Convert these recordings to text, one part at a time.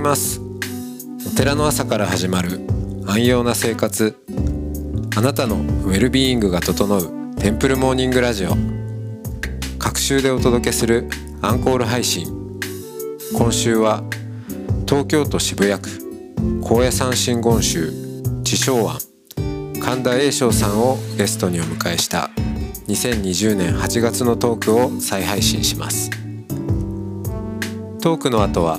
ございます。お寺の朝から始まる安養な生活。あなたのウェルビーイングが整うテンプルモーニングラジオ。各週でお届けするアンコール配信。今週は東京都渋谷区。高野山真言宗。地昭庵。神田栄翔さんをゲストにお迎えした2020年8月のトークを再配信します。トークの後は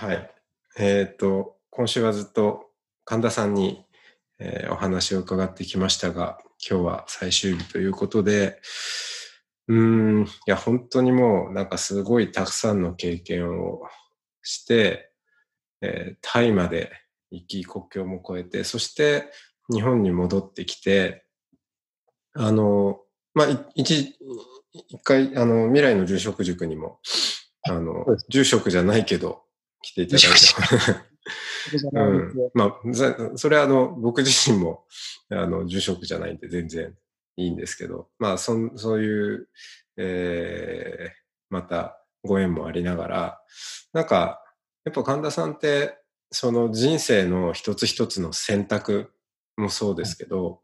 はい。えっ、と、今週はずっと神田さんに、えーお話を伺ってきましたが、今日は最終日ということで、うーん、いや、本当にもうなんかすごいたくさんの経験をして、えータイまで行き、国境も越えて、そして日本に戻ってきて、あの、まあ、い一、一回、あの、未来の住職塾にも、あの住職じゃないけど、来ていただいて。うん。まあ、ざそれはあの、僕自身も、あの、住職じゃないんで全然いいんですけど、まあ、そんそういう、えー、またご縁もありながら、なんか、やっぱ神田さんって、その人生の一つ一つの選択もそうですけど、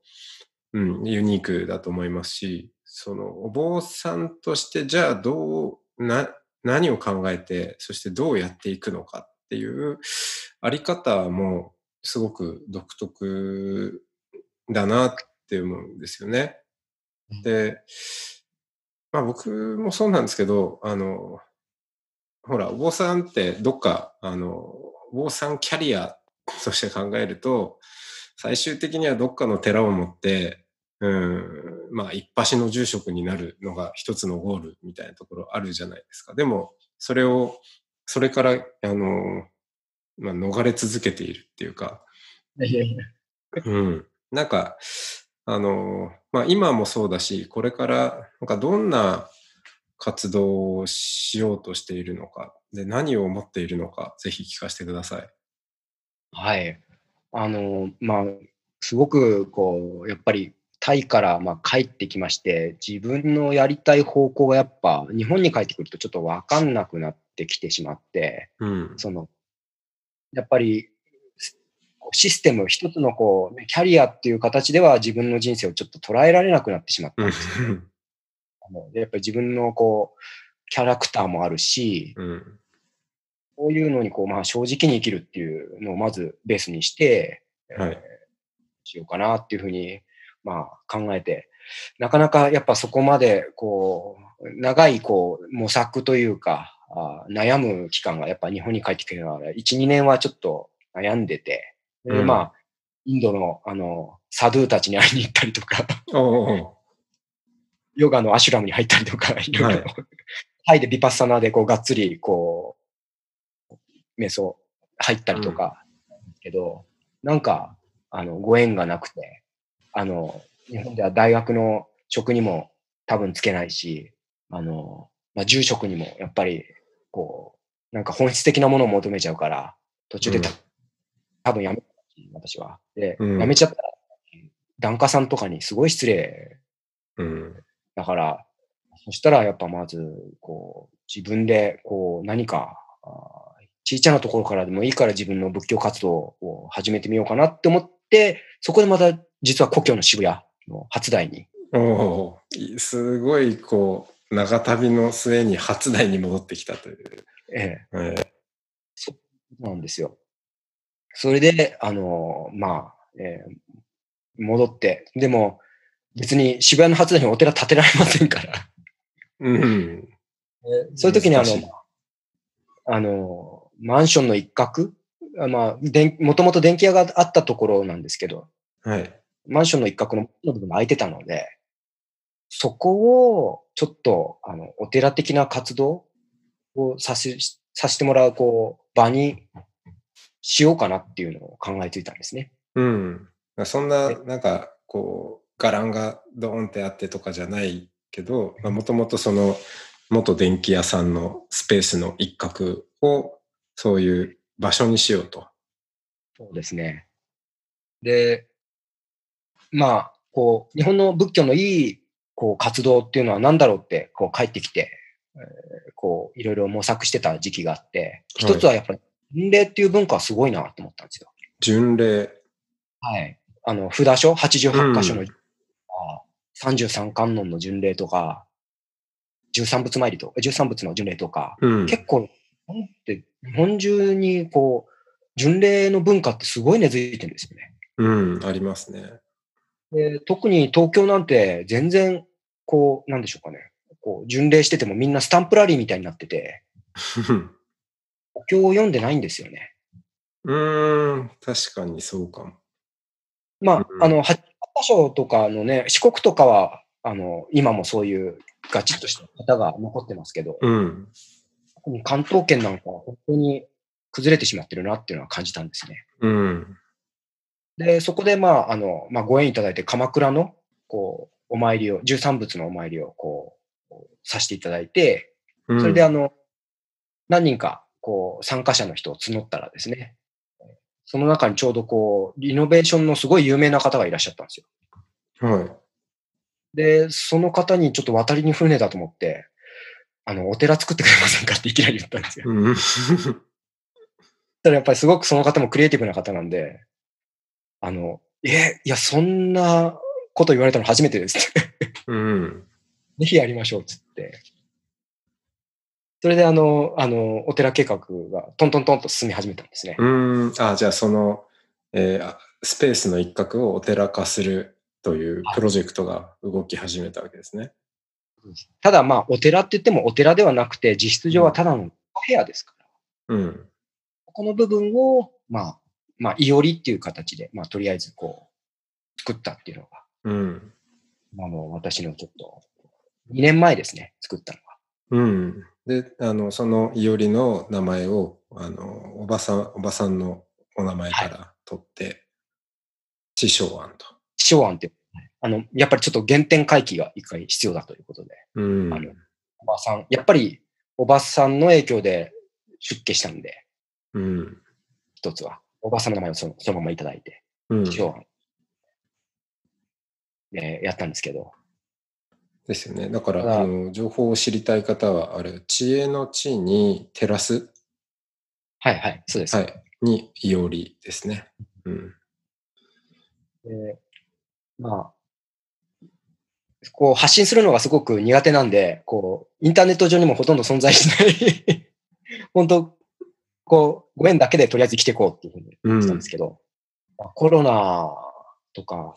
うん、ユニークだと思いますし、そのお坊さんとしてじゃあどう、な、何を考えて、そしてどうやっていくのかっていうあり方もすごく独特だなって思うんですよね。で、まあ僕もそうなんですけど、あの、ほら、お坊さんってどっか、あの、お坊さんキャリア として考えると、最終的にはどっかの寺を持って、うん、まあ一発の住職になるのが一つのゴールみたいなところあるじゃないですか。でも、それを、それから、あの、まあ逃れ続けているっていうか、いやいやうん。なんか、あの、まあ今もそうだし、これから、なんかどんな活動をしようとしているのか、で、何を思っているのか、ぜひ聞かせてください。はい。あの、まあ、すごく、こう、やっぱり、タイから、まあ、帰ってきまして、自分のやりたい方向がやっぱ、日本に帰ってくるとちょっとわかんなくなってきてしまって、うん。その、やっぱり、システム、一つのこう、ねキャリアっていう形では自分の人生をちょっと捉えられなくなってしまったんですよね。あのでやっぱり自分のこう、キャラクターもあるし、うん。こういうのにこう、まあ、正直に生きるっていうのをまずベースにして、はいえーしようかなっていうふうに、まあ、考えて、なかなかやっぱそこまで、こう、長い、こう、模索というか、あー悩む期間がやっぱ日本に帰ってきてから、1、2年はちょっと悩んでて、でうん。まあ、インドの、あの、サドゥーたちに会いに行ったりとか、ヨガのアシュラムに入ったりとか、い。ろいろ、はいタイでビパッサナーでこうがっつりこう、瞑想入ったりとか、けど、なんか、あの、ご縁がなくて、あの、日本では大学の職にも多分つけないし、あの、まあ、住職にもやっぱり、こう、なんか本質的なものを求めちゃうから、途中でた、うん多分やめ私は。で、うんやめちゃったら、檀家さんとかにすごい失礼うん。だから、そしたらやっぱまず、こう、自分で、こう、何か、小さなところからでもいいから自分の仏教活動を始めてみようかなって思って、そこでまた、実は故郷の渋谷の初台に、おすごい、こう、長旅の末に初台に戻ってきたという。ええ、えーそうなんですよ。それで、あの、まあ、えー戻って、でも、別に渋谷の初台にお寺建てられませんから、うん。そういう時にあの、あの、マンションの一角、あまあ、もともと電気屋があったところなんですけど、はい。マンションの一角の部分が空いてたので、そこをちょっと、あの、お寺的な活動をさせ、させてもらう、こう、場にしようかなっていうのを考えついたんですね。うん。そんな、なんか、こう、伽藍がドーンってあってとかじゃないけど、もともとその、元電気屋さんのスペースの一角を、そういう場所にしようと。そうですね。で、まあ、こう、日本の仏教のいい、こう、活動っていうのは何だろうって、こう、帰ってきて、えー、こう、いろいろ模索してた時期があって、一つはやっぱり、巡礼っていう文化はすごいなと思ったんですよ。巡礼はい。あの、札所、88箇所の、うん、33観音の巡礼とか、13仏参りと、13仏の巡礼とか、うん、結構、日本中にこう、巡礼の文化ってすごい根付いてるんですよね。うん、ありますね。で特に東京なんて全然、こう、なんでしょうかね。こう、巡礼しててもみんなスタンプラリーみたいになってて、お経を読んでないんですよね。うーん、確かにそうかも。まあ、うん、あの、八箇所とかのね、四国とかは、あの、今もそういうガチッとした方が残ってますけど、うん、関東圏なんかは本当に崩れてしまってるなっていうのは感じたんですね。うん。で、そこで、まあ、あの、まあ、ご縁いただいて、鎌倉の、こう、お参りを、十三仏のお参りを、こう、させていただいて、それで、あの、何人か、こう、参加者の人を募ったらですね、その中にちょうどこう、リノベーションのすごい有名な方がいらっしゃったんですよ。はい。で、その方にちょっと渡りに船だと思って、あの、お寺作ってくれませんかっていきなり言ったんですよ。うん ただやっぱりすごくその方もクリエイティブな方なんで、あの、え、いや、そんなこと言われたの初めてですうん。ぜひやりましょう、つって。それであの、あの、お寺計画がトントントンと進み始めたんですね。うん。あ、じゃあその、えー、スペースの一角をお寺化するというプロジェクトが動き始めたわけですね。ただまあ、お寺って言ってもお寺ではなくて、実質上はただの部屋ですから。うん。この部分を、まあ、まあ、いおりっていう形で、まあ、とりあえずこう、作ったっていうのが、うん。あの、私のちょっと、2年前ですね、作ったのは。うん。で、あの、そのいおりの名前を、あの、おばさん、おばさんのお名前から取って、地匠案と。地匠案って、あの、やっぱりちょっと原点回帰が一回必要だということで、うん、あの、おばさん、やっぱりおばさんの影響で出家したんで、うん。一つは、おばさんの名前をそのそのままいただいて、うん、でやったんですけど。ですよね。だから、あの情報を知りたい方は、あれ、知恵の地に照らす。はいはい、そうです。はい。に、いおりですね。うん。でまあ、こう発信するのがすごく苦手なんで、こう、インターネット上にもほとんど存在しない 本当、こう、ご縁だけでとりあえず生きていこうっていうふうに言ってたんですけど、うん、コロナとか、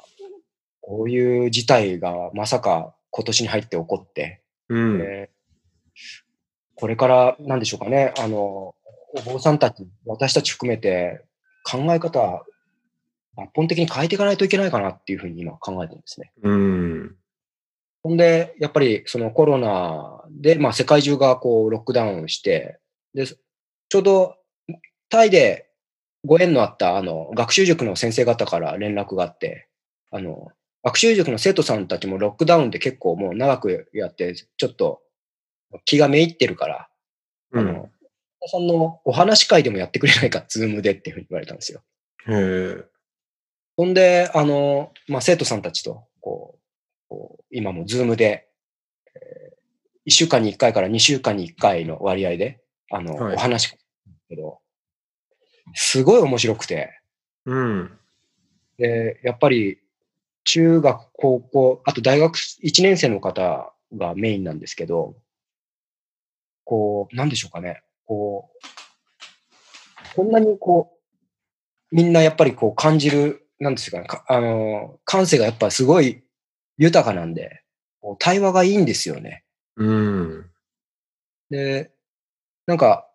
こういう事態がまさか今年に入って起こって、うん、えー、これからなんでしょうかね、あの、お坊さんたち、私たち含めて考え方、抜本的に変えていかないといけないかなっていうふうに今考えてるんですね。うん。ほんで、やっぱりそのコロナで、まあ世界中がこうロックダウンして、で、ちょうどタイでご縁のあったあの学習塾の先生方から連絡があって、あの、学習塾の生徒さんたちもロックダウンで結構もう長くやって、ちょっと気がめいってるから、うん、あの、さんのお話会でもやってくれないか、 Zoom でっていうふうに言われたんですよ。へほんで、あの、まあ、生徒さんたちと、こう、こう今も Zoom で、えー、1週間に1回から2週間に1回の割合で、あの、はい、お話けど、すごい面白くて。うん。で、やっぱり、中学、高校、あと大学1年生の方がメインなんですけど、こう、なんでしょうかね。こう、こんなにこう、みんなやっぱりこう感じる、なんですかね、かあの、感性がやっぱすごい豊かなんで、こう対話がいいんですよね。うん。で、なんか、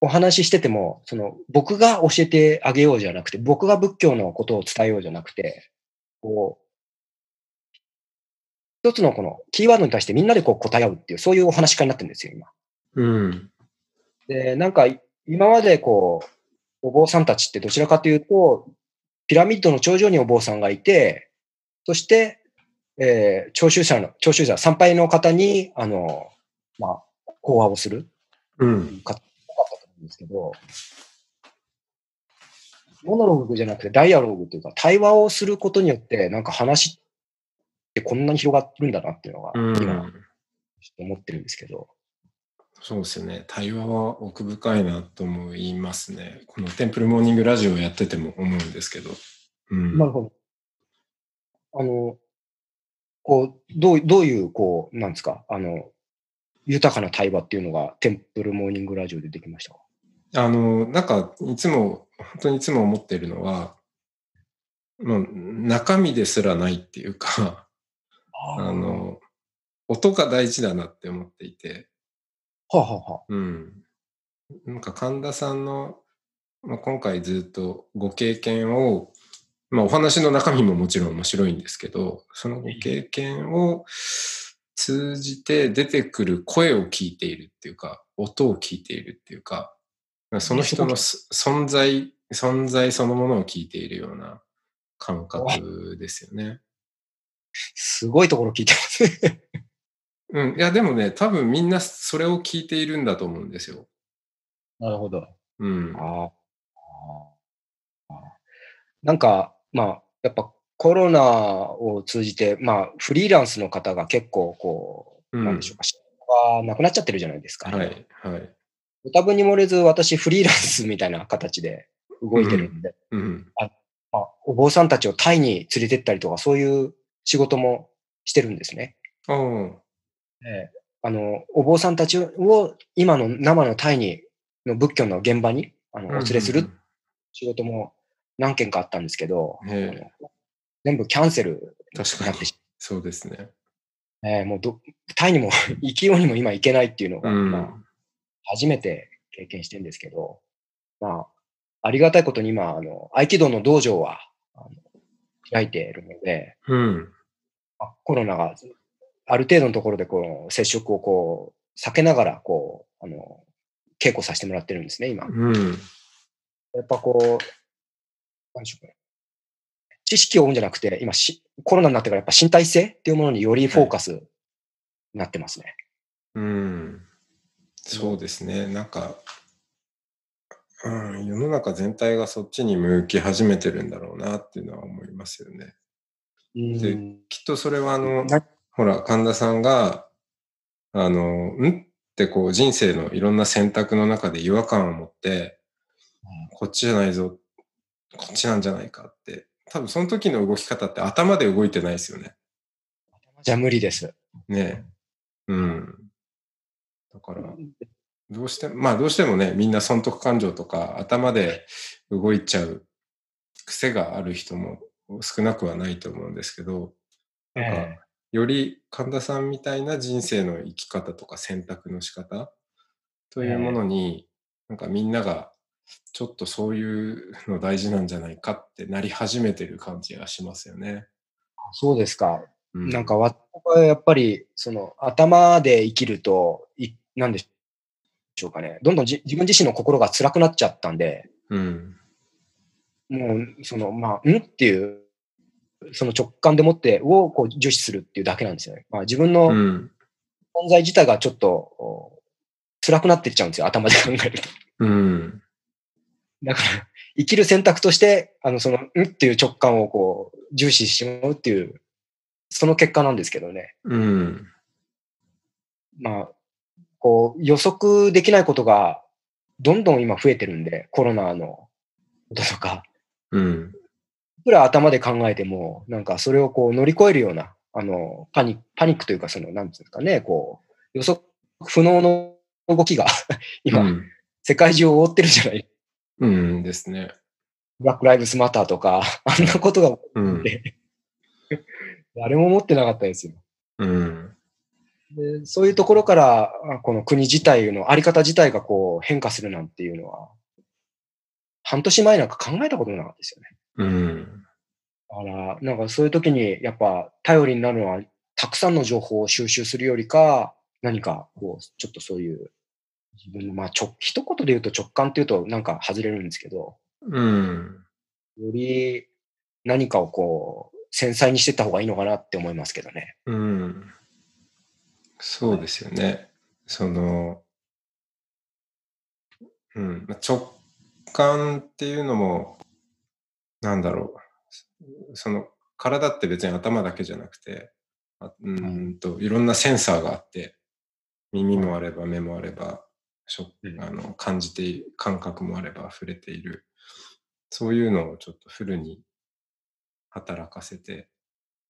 お話ししてても、その、僕が教えてあげようじゃなくて、僕が仏教のことを伝えようじゃなくて、こう、一つのこのキーワードに対してみんなでこう答え合うっていう、そういうお話し会になってるんですよ、今。うん。で、なんか、今までこう、お坊さんたちってどちらかというと、ピラミッドの頂上にお坊さんがいて、そして、えー、聴衆者の、聴衆者、参拝の方に、あの、まあ、講話をする。うん。かったと思うんですけど、モノログじゃなくてダイアログというか、対話をすることによって、なんか話ってこんなに広がってるんだなっていうのが、今、思ってるんですけど。そうですよね。対話は奥深いなと思いますね。このテンプルモーニングラジオをやってても思うんですけど。うん、なるほど。あの、こう、どうどういう、こう、なんですか、あの、豊かな対話っていうのがテンプルモーニングラジオでできましたか？あの、なんか、いつも、本当にいつも思っているのは、もう中身ですらないっていうか、あの、音が大事だなって思っていて、はあ、ははあ、うん。なんか神田さんの、まあ、今回ずっとご経験を、まあお話の中身ももちろん面白いんですけど、そのご経験を通じて出てくる声を聞いているっていうか、音を聞いているっていうか、その人の存在、存在そのものを聞いているような感覚ですよね。すごいところ聞いてますねうん。いや、でもね、多分みんなそれを聞いているんだと思うんですよ。なるほど。うん。ああ。なんか、まあ、やっぱコロナを通じて、まあ、フリーランスの方が結構、こう、うん、なんでしょうか、仕事がなくなっちゃってるじゃないですか。はい、はい。多分に漏れず、私、フリーランスみたいな形で動いてるんで、うん、うん、あまあ、お坊さんたちをタイに連れてったりとか、そういう仕事もしてるんですね。えー、あの、お坊さんたちを今の生のタイに、の仏教の現場にあのお連れする仕事も何件かあったんですけど、全部キャンセルに。なってしそうですね。えー、もうど、タイにも 行きようにも今行けないっていうのが、うん、まあ、初めて経験してるんですけど、まあ、ありがたいことに今、あの、合気道の道場は、あの開いているので、うん、コロナがある程度のところでこう接触をこう避けながらこうあの稽古させてもらってるんですね、今。うん、やっぱこう、何でしょうか知識を追うんじゃなくて、今し、コロナになってからやっぱ身体性っていうものによりフォーカスになってますね。うん。そうですね。なんか、うん、世の中全体がそっちに向き始めてるんだろうなっていうのは思いますよね。で、きっとそれはあの、ほら、神田さんが、あの、んってこう人生のいろんな選択の中で違和感を持って、こっちじゃないぞ、こっちなんじゃないかって、多分その時の動き方って頭で動いてないですよね。じゃ無理です。ねうん。だから、どうして、まあどうしてもね、みんな損得感情とか頭で動いちゃう癖がある人も少なくはないと思うんですけど、なんか、より神田さんみたいな人生の生き方とか選択の仕方というものに、なんかみんながちょっとそういうの大事なんじゃないかってなり始めてる感じがしますよね。そうですか。うん、なんか私はやっぱりその頭で生きると、いなんでしょうかね。どんどん自分自身の心が辛くなっちゃったんで、うん、もう、その、まあ、んっていう、その直感でもってをこう重視するっていうだけなんですよね。まあ、自分の存在自体がちょっと辛くなっていっちゃうんですよ、頭で考えると。うん。だから、生きる選択として、あの、その、んっていう直感をこう、重視してしまうっていう、その結果なんですけどね。うん。まあ、こう、予測できないことが、どんどん今増えてるんで、コロナのこととか、うん。いくら頭で考えても、なんかそれをこう乗り越えるような、あの、パニック、パニックというか、その、なんですかね、こう、予測不能の動きが今、うん、世界中を覆ってるじゃない。うんですね。ブラックライブスマターとか、あんなことが、うん、誰も思ってなかったですよ。うん。でそういうところから、この国自体のあり方自体がこう変化するなんていうのは、半年前なんか考えたことなかったですよね。うん。だから、なんかそういう時にやっぱ頼りになるのはたくさんの情報を収集するよりか、何か、こう、ちょっとそういう、自分の、まあ、ちょ、一言で言うと直感っていうとなんか外れるんですけど、うん。より何かをこう、繊細にしてった方がいいのかなって思いますけどね。うん。そうですよね。その、うん、直感っていうのも、なんだろう。その、体って別に頭だけじゃなくて、うんと、いろんなセンサーがあって、耳もあれば目もあれば、あの感じて感覚もあれば触れている。そういうのをちょっとフルに働かせて、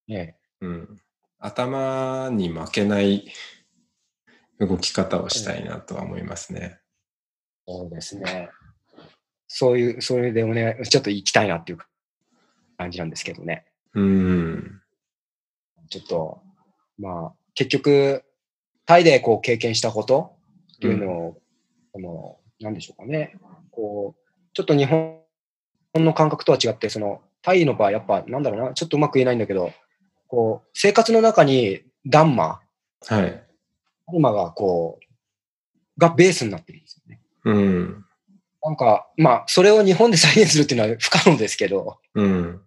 ねうん、頭に負けない 動き方をしたいなとは思いますね。そうですね。そういう、それでお願い、ちょっと行きたいなっていう感じなんですけどね。うん。ちょっと、まあ、結局、タイでこう経験したことっていうのを、うん、の、なんでしょうかね。こう、ちょっと日本の感覚とは違って、その、タイの場合、やっぱ、なんだろうな、ちょっとうまく言えないんだけど、こう、生活の中にダンマ、はい。ダンマがこう、がベースになってるんですよね。うん。なんか、まあ、それを日本で再現するっていうのは不可能ですけど、うん。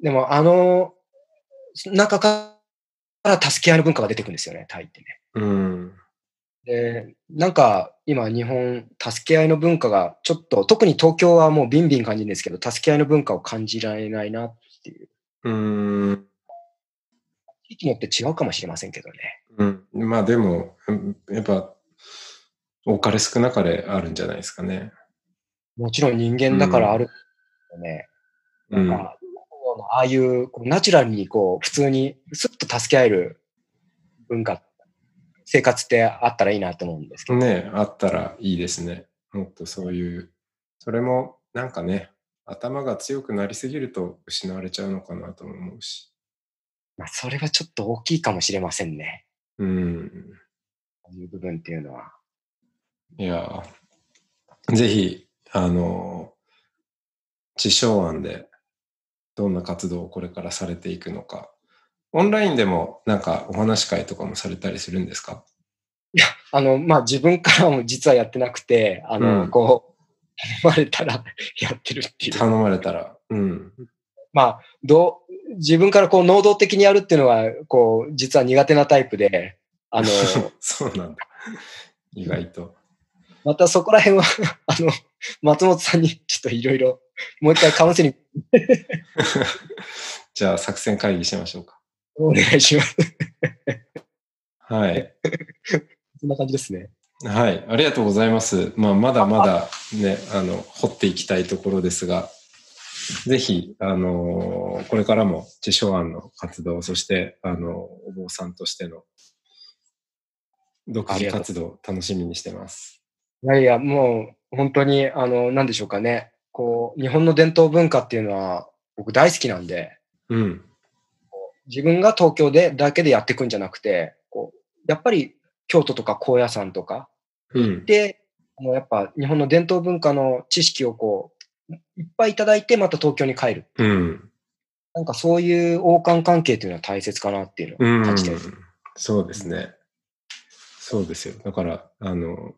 でも、あの、中から助け合いの文化が出てくるんですよね、タイってね。うん。で、なんか今日本、助け合いの文化がちょっと、特に東京はもうビンビン感じるんですけど、助け合いの文化を感じられないなっていう。うん。地域によって違うかもしれませんけどね。うん。まあでも、やっぱ、多かれ少なかれあるんじゃないですかね。もちろん人間だからあるよね。うん、なんか、ああいうこうナチュラルにこう普通にスッと助け合える文化生活ってあったらいいなと思うんですけど。ねあったらいいですね。もっとそういう、それもなんかね、頭が強くなりすぎると失われちゃうのかなと思うし。まあ、それはちょっと大きいかもしれませんね。うん。そういう部分っていうのは。いや、ぜひ、あの、地小案でどんな活動をこれからされていくのかオンラインでもなんかお話会とかもされたりするんですか？いや、あの、まあ、自分からも実はやってなくて、あの、うん、こう、頼まれたら やってるっていう。頼まれたら。うん。まあ、どう、自分からこう、能動的にやるっていうのは、こう、実は苦手なタイプで、あの、そうなんだ。意外と。またそこら辺は あの、松本さんにちょっといろいろ、もう一回カウンセリングじゃあ作戦会議しましょうか。お願いします。はい。そんな感じですね。はい。ありがとうございます。まあ、まだまだね、あの、掘っていきたいところですが、ぜひ、あのー、これからも自書案の活動、そして、あの、お坊さんとしての独自活動、楽しみにしてます。いやいや、もう、本当に、あの、なんでしょうかね。こう、日本の伝統文化っていうのは、僕大好きなんで、うん。自分が東京でだけでやっていくんじゃなくて、こうやっぱり京都とか高野山とか行って、うん、もうやっぱ日本の伝統文化の知識をこう、いっぱいいただいてまた東京に帰る。うん。なんかそういう王冠関係というのは大切かなっていうのを感じてる、うん。そうですね。そうですよ。だから、あの、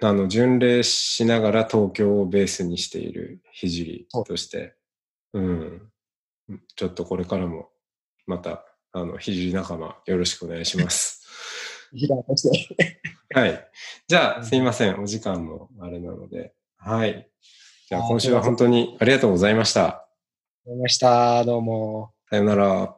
あの、巡礼しながら東京をベースにしている聖として、うん。ちょっとこれからもまた、あの、ひじり仲間よろしくお願いします。はい。じゃあ、すいません。お時間もあれなので。はい。じゃあ、今週は本当にありがとうございました。ありがとうございました。どうも。さよなら。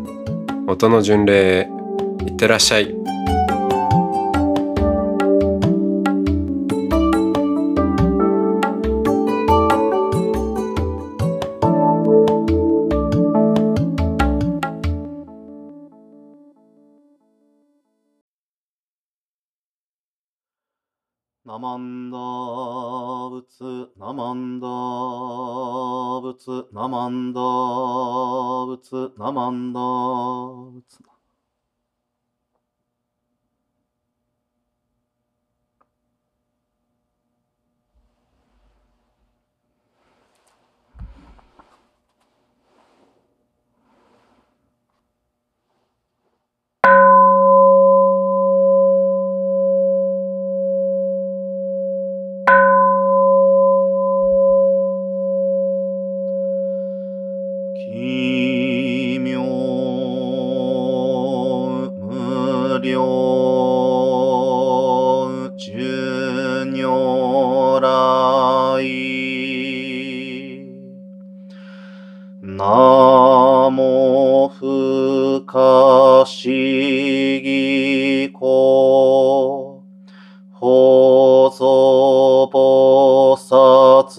音の巡礼へいってらっしゃい。ナマンダーブツ、ナマンダーブツ、ナマンダーブツ、ナマンダーブツ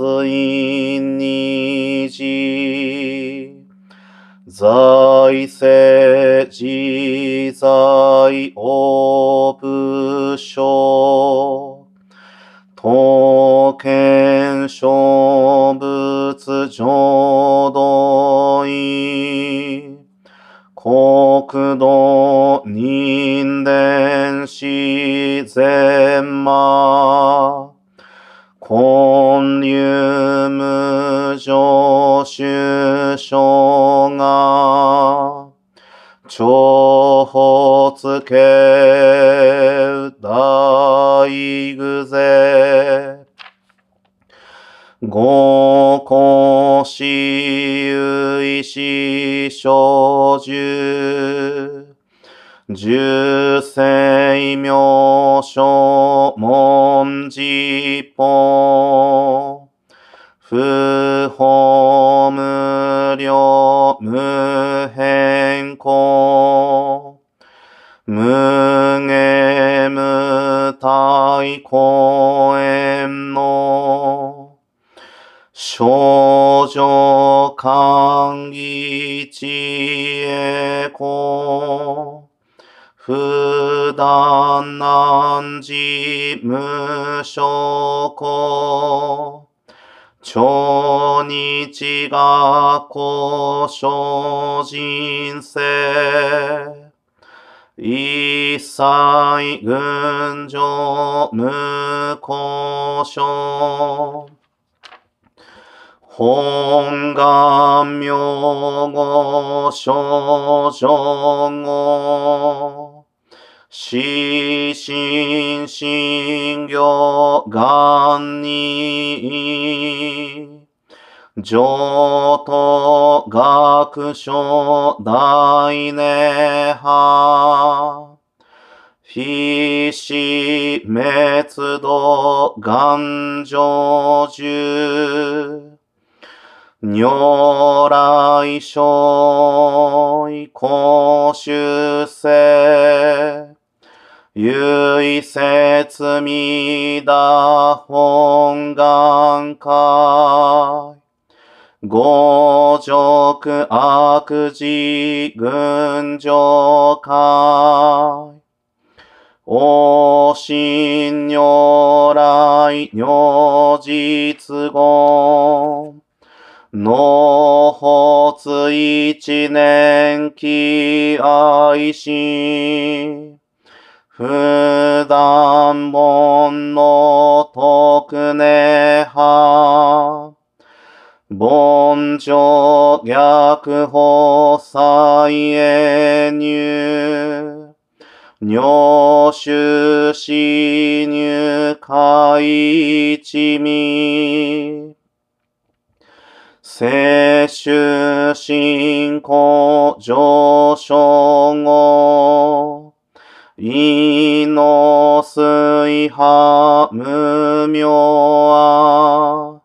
薩院にじ財政自在オブ所刀剣勝仏浄土院。国土人伝自然魔発け大具勢五個子有意小樹事無所故超日学校精進生一切群上無故障。本願名号少女語心心行願に上等学書大涅槃非死滅度願成就如来所以公主世唯説弥陀本願会。五辱悪事群上会。お心如来如実言納発一年期愛心普段本の徳根派凡上逆法再へ入。尿種死入海一味。摂取進行上昇後。胃の水波無明は、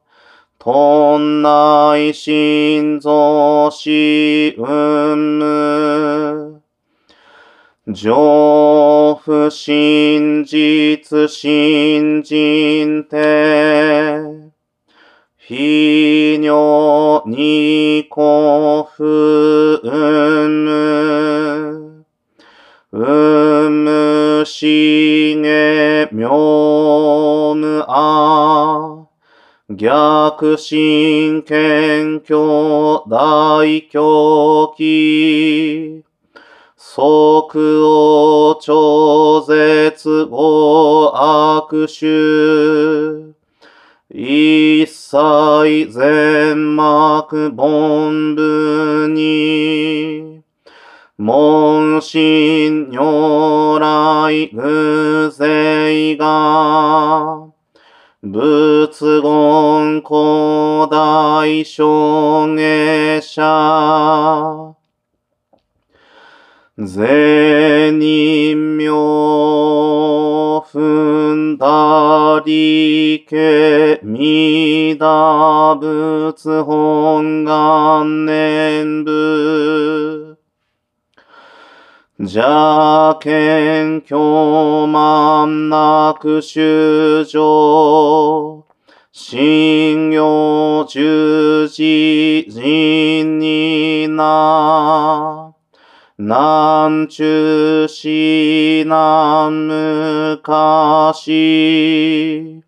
とんない心臓しうんむ。上不真実信心て、非尿に古不うんむ。うむしげみょうむあ。逆心謙虚大狂気。即を超絶語悪臭。一切全幕本部に。門心如来偶勢が。仏言古代証下者。善人名踏んだりけみだ仏本願念部。邪見狂慢なく修正。信用十字人にな。南中市南昔。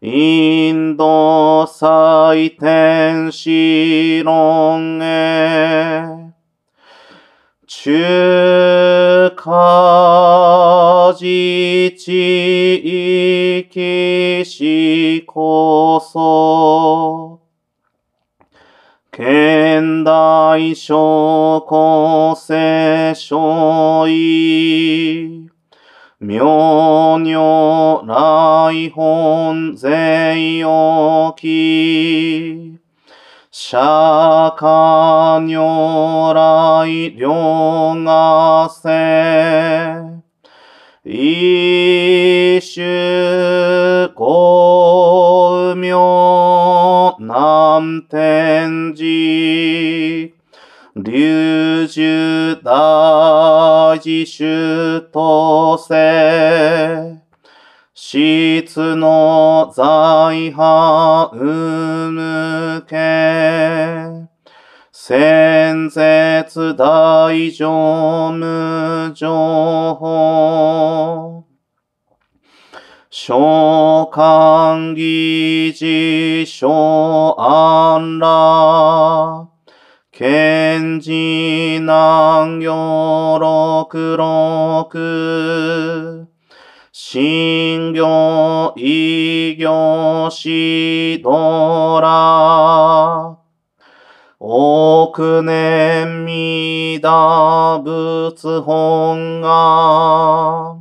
インド祭天使論へ。中華自治域しこそ。現代諸古世所意。妙如来本税置き。釈迦如来両がせ。一種五名南天寺。流樹大自主とせ。質の財派うむけ。先絶大乗無情報。召喚議事小安ら。賢治南行六六。信行異行しどら。億年未打仏本が。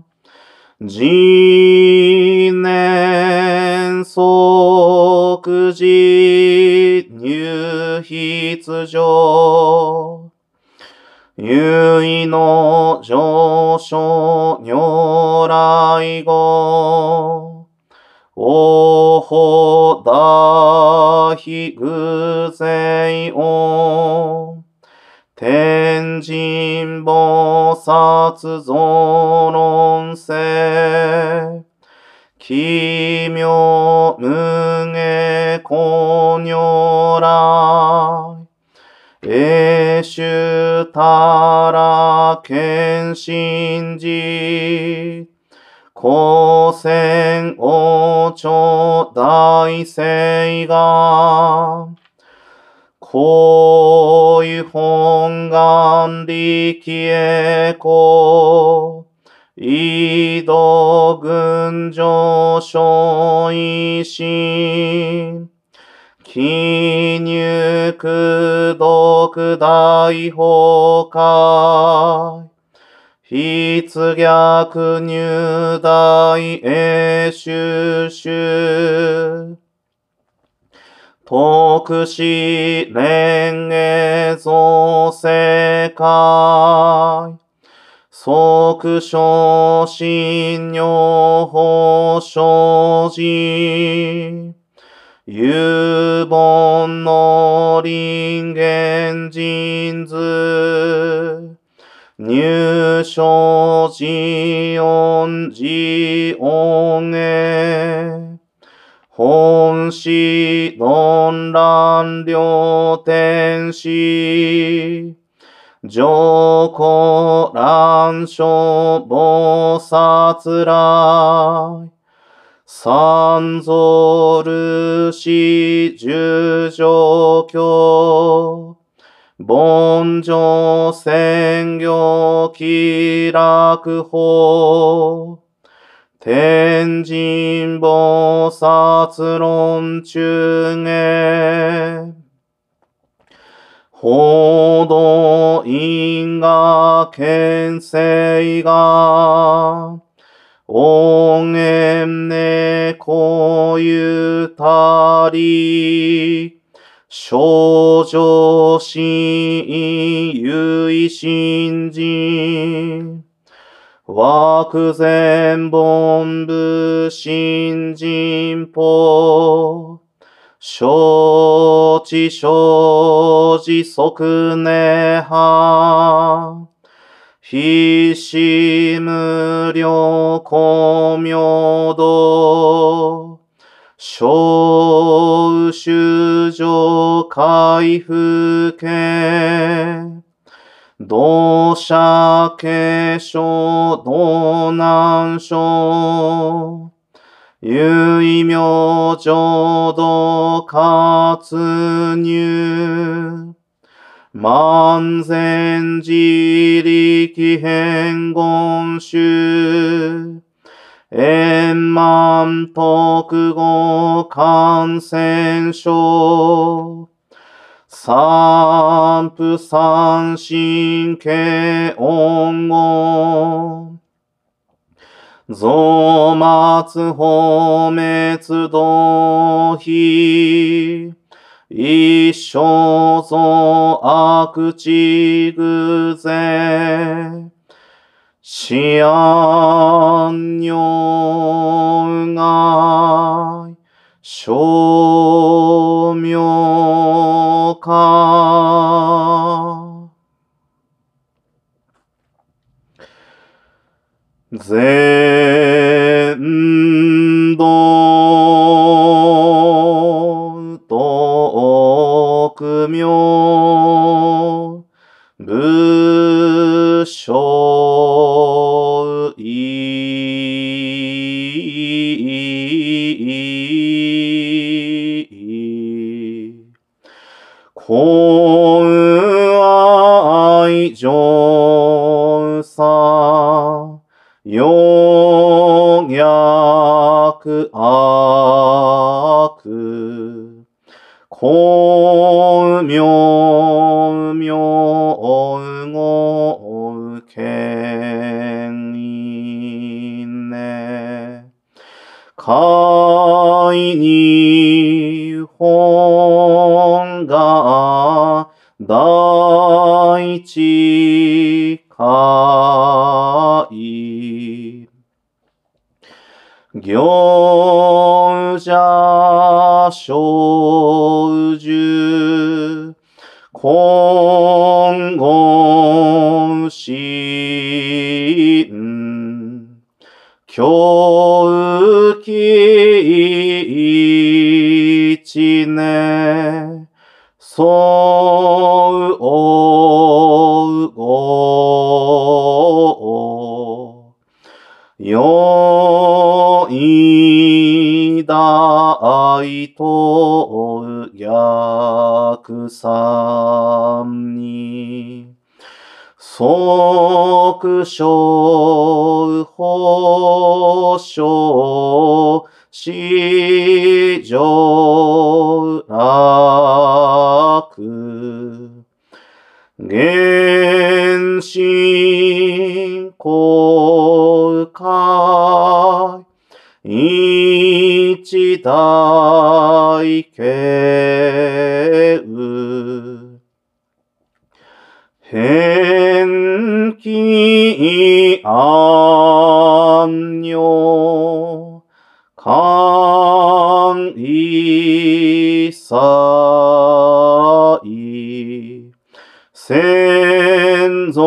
次年即時入筆上。有意の上昇如来語。おほだひぐぜいお。天神菩薩増論世。奇妙無下公如来。永主たら謙信寺。光線王朝大聖が。こういう本願力へこ。移動群上昇維新。記入入独大崩壊。筆逆入大英収集。特使連営造世界。即昇進尿法生じ。有本の人間人図。入所寺音寺音へ。本師論乱両天使。上皇乱書菩薩来。三蔵ルシ十条教。凡上宣行気楽法。天神菩薩論中へ。報道因果牽制が、音源ねこゆたり、少女心有意心人、枠前本部新人法、承知承知即ひしむりょこみょど、しょうしゅじょかいふけ、どしゃけしょどなんしょ、ゆいみょじょどかつにゅ、万全自力変言集。円満特語感染症。三不三神経音語。増末法滅道非。一生増悪地偶然。思案女外。称名化。全名武将会に。愛と逆算に、即将保証上なく。原神公開一段先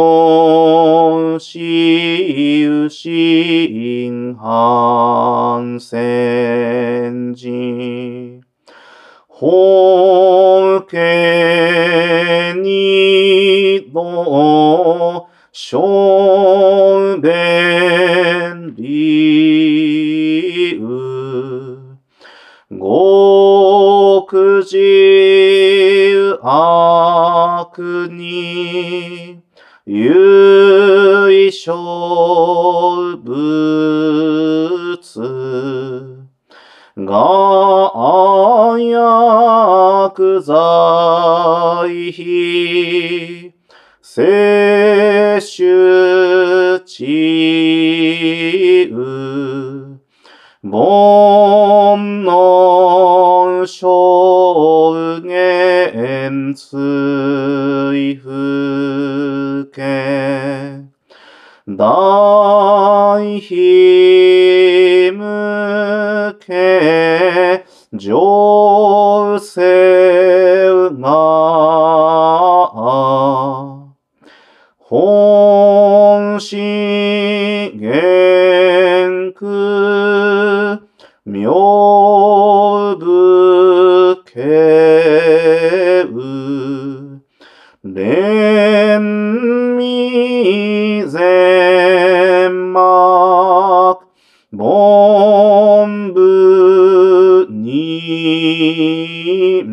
に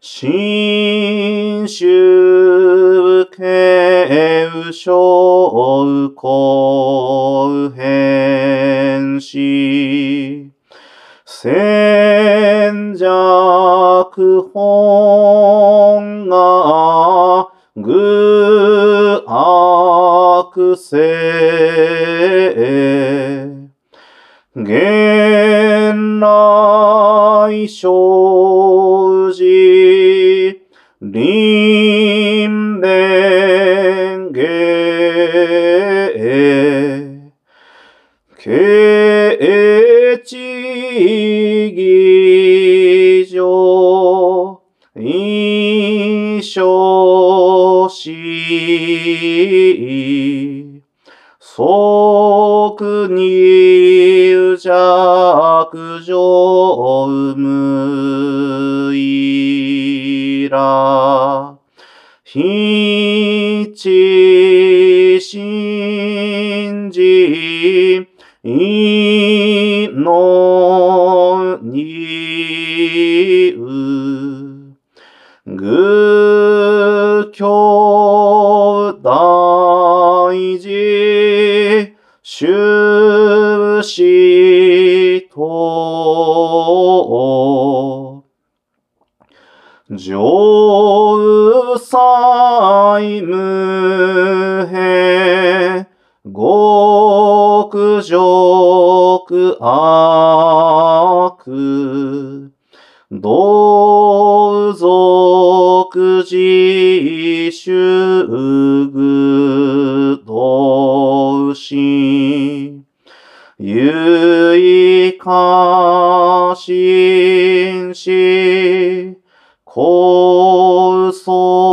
新州慶小公変し戦弱本が愚悪性来生じ臨弁芸慶地義上一生し即に弱上無いら。非知信じいのにう。愚教大事終始上祭無平極上悪同族自主具同心有意過信し高層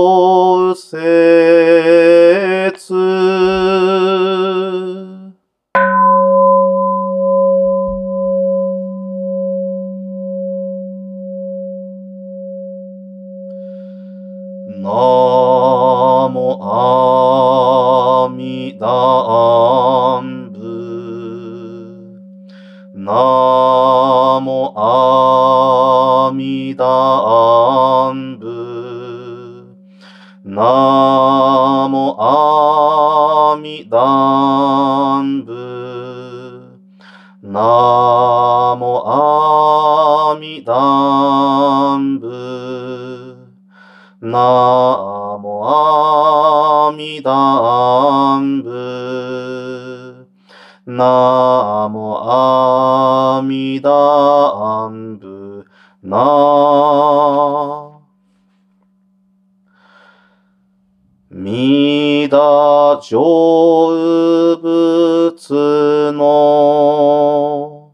成仏の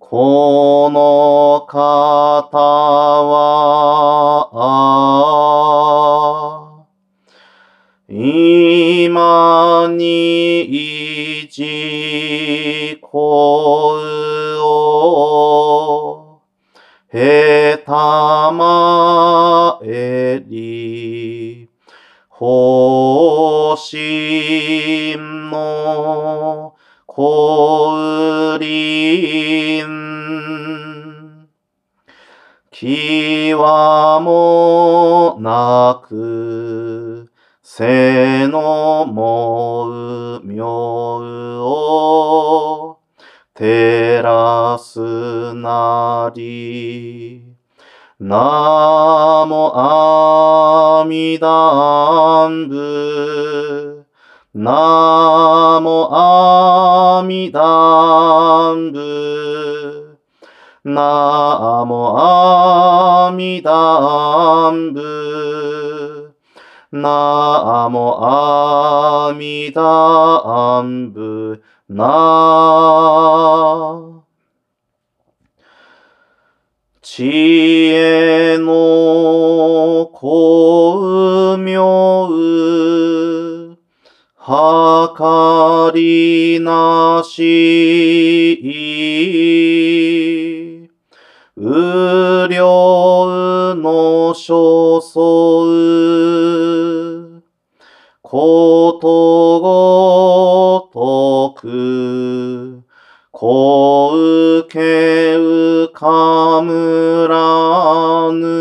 この方は今に一ごとく、こうけうかむらぬ。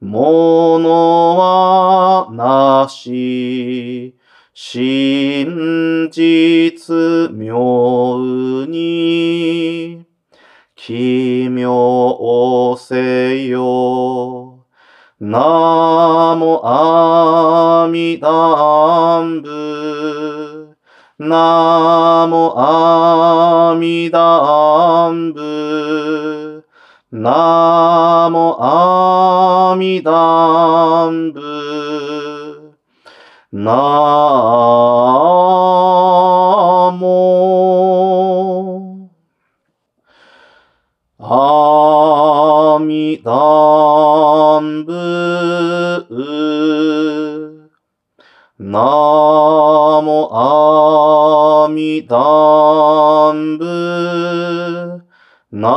ものはなし、真実妙に、奇妙せよ。ナモアミダンブ。ナモアミダンブ。ナモアミダンブ。ナモなもあみだんぶ。な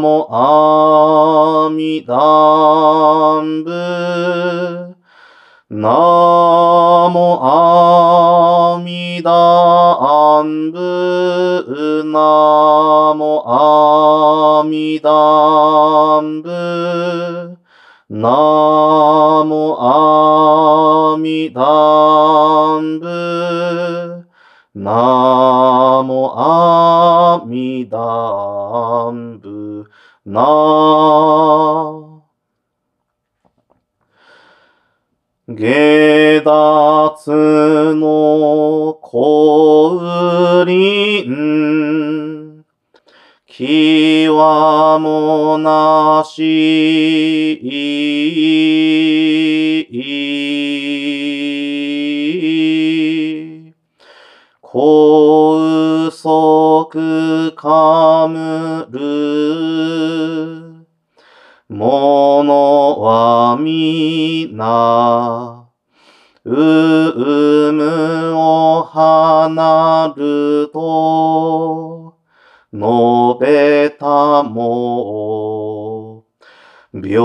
もあみだんぶ。なもあみだんぶ。なもあみだんぶ。ナモアミダンブ。ナモアミダンブ。ナ下脱の降臨、きわもなしい、高速かむる、ものはみな、うむを離ると、述べたも、平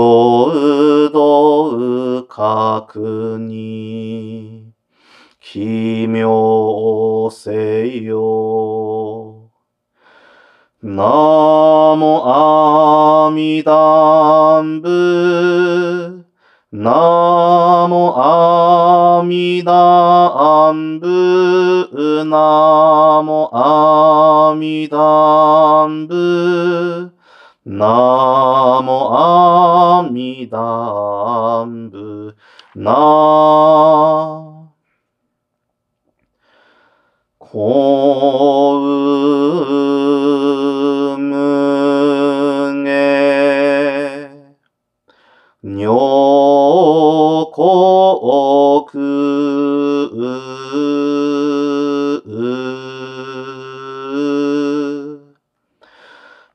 等確に、奇妙せよ。ナモアミダンブ。ナみだあなもあみだあなもあみだあなこ国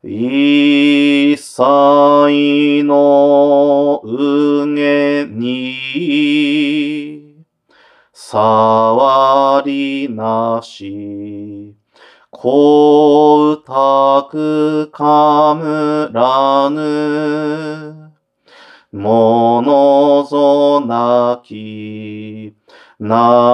一切のうげに触りなし光 No.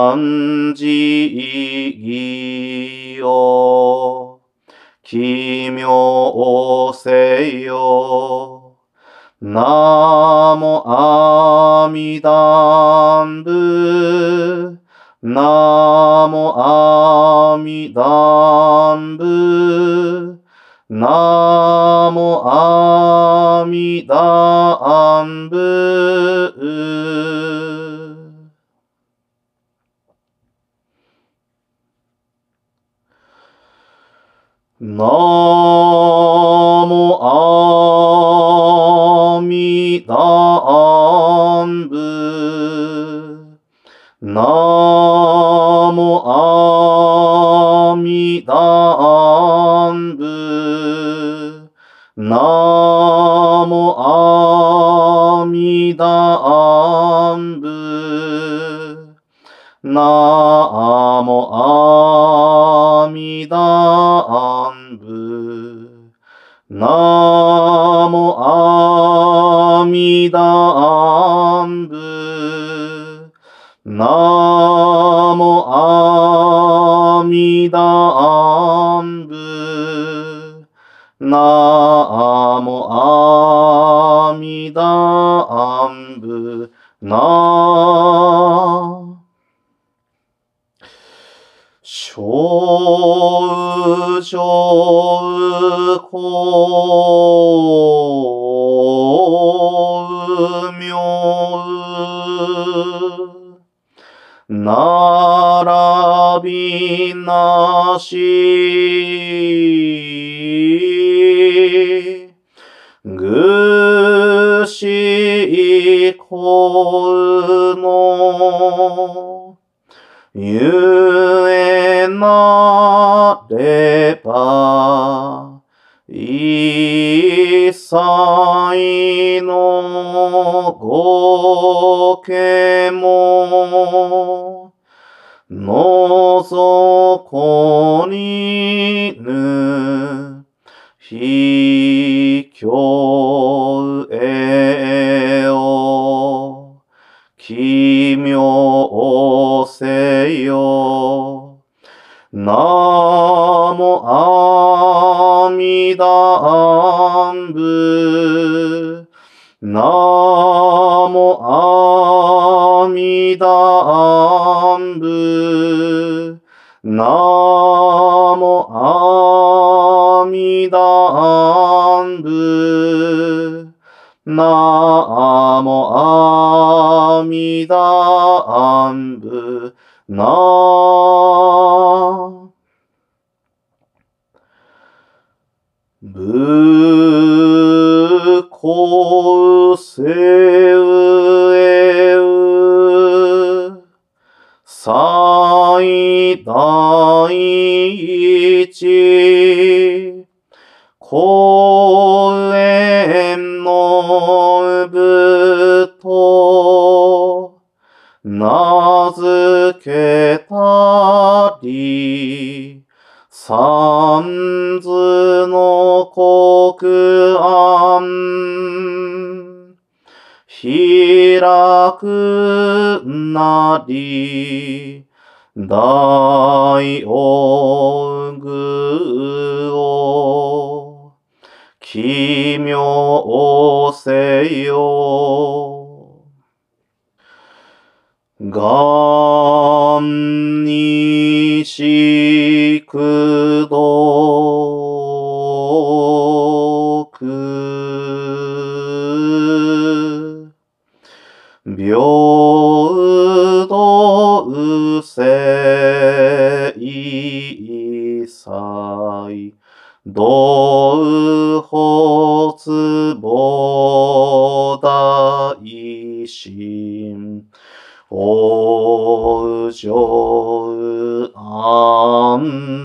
南部。みだあミダンブ。ナモアミダんブ。な。小宇宙高なし。ぐしこのゆえなれば、一切のごけも、のうそこにぬひき、卑怯へを、ょうせよ。なもあみだんぶ、なもあみだなもあみだんぶ。なもあみだんぶ。なぶこうせう最大一公園のぶと名付けたり三図の国案開くなり大恩具を奇妙せよ。が往生安ナ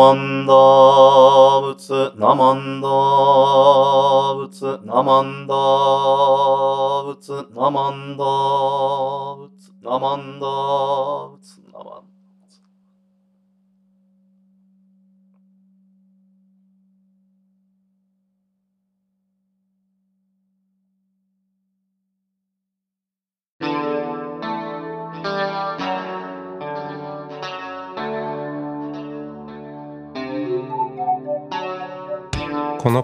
マンダー仏、ナマンダー仏、ナマンダー仏、ナマンダー仏、ナマンダー仏、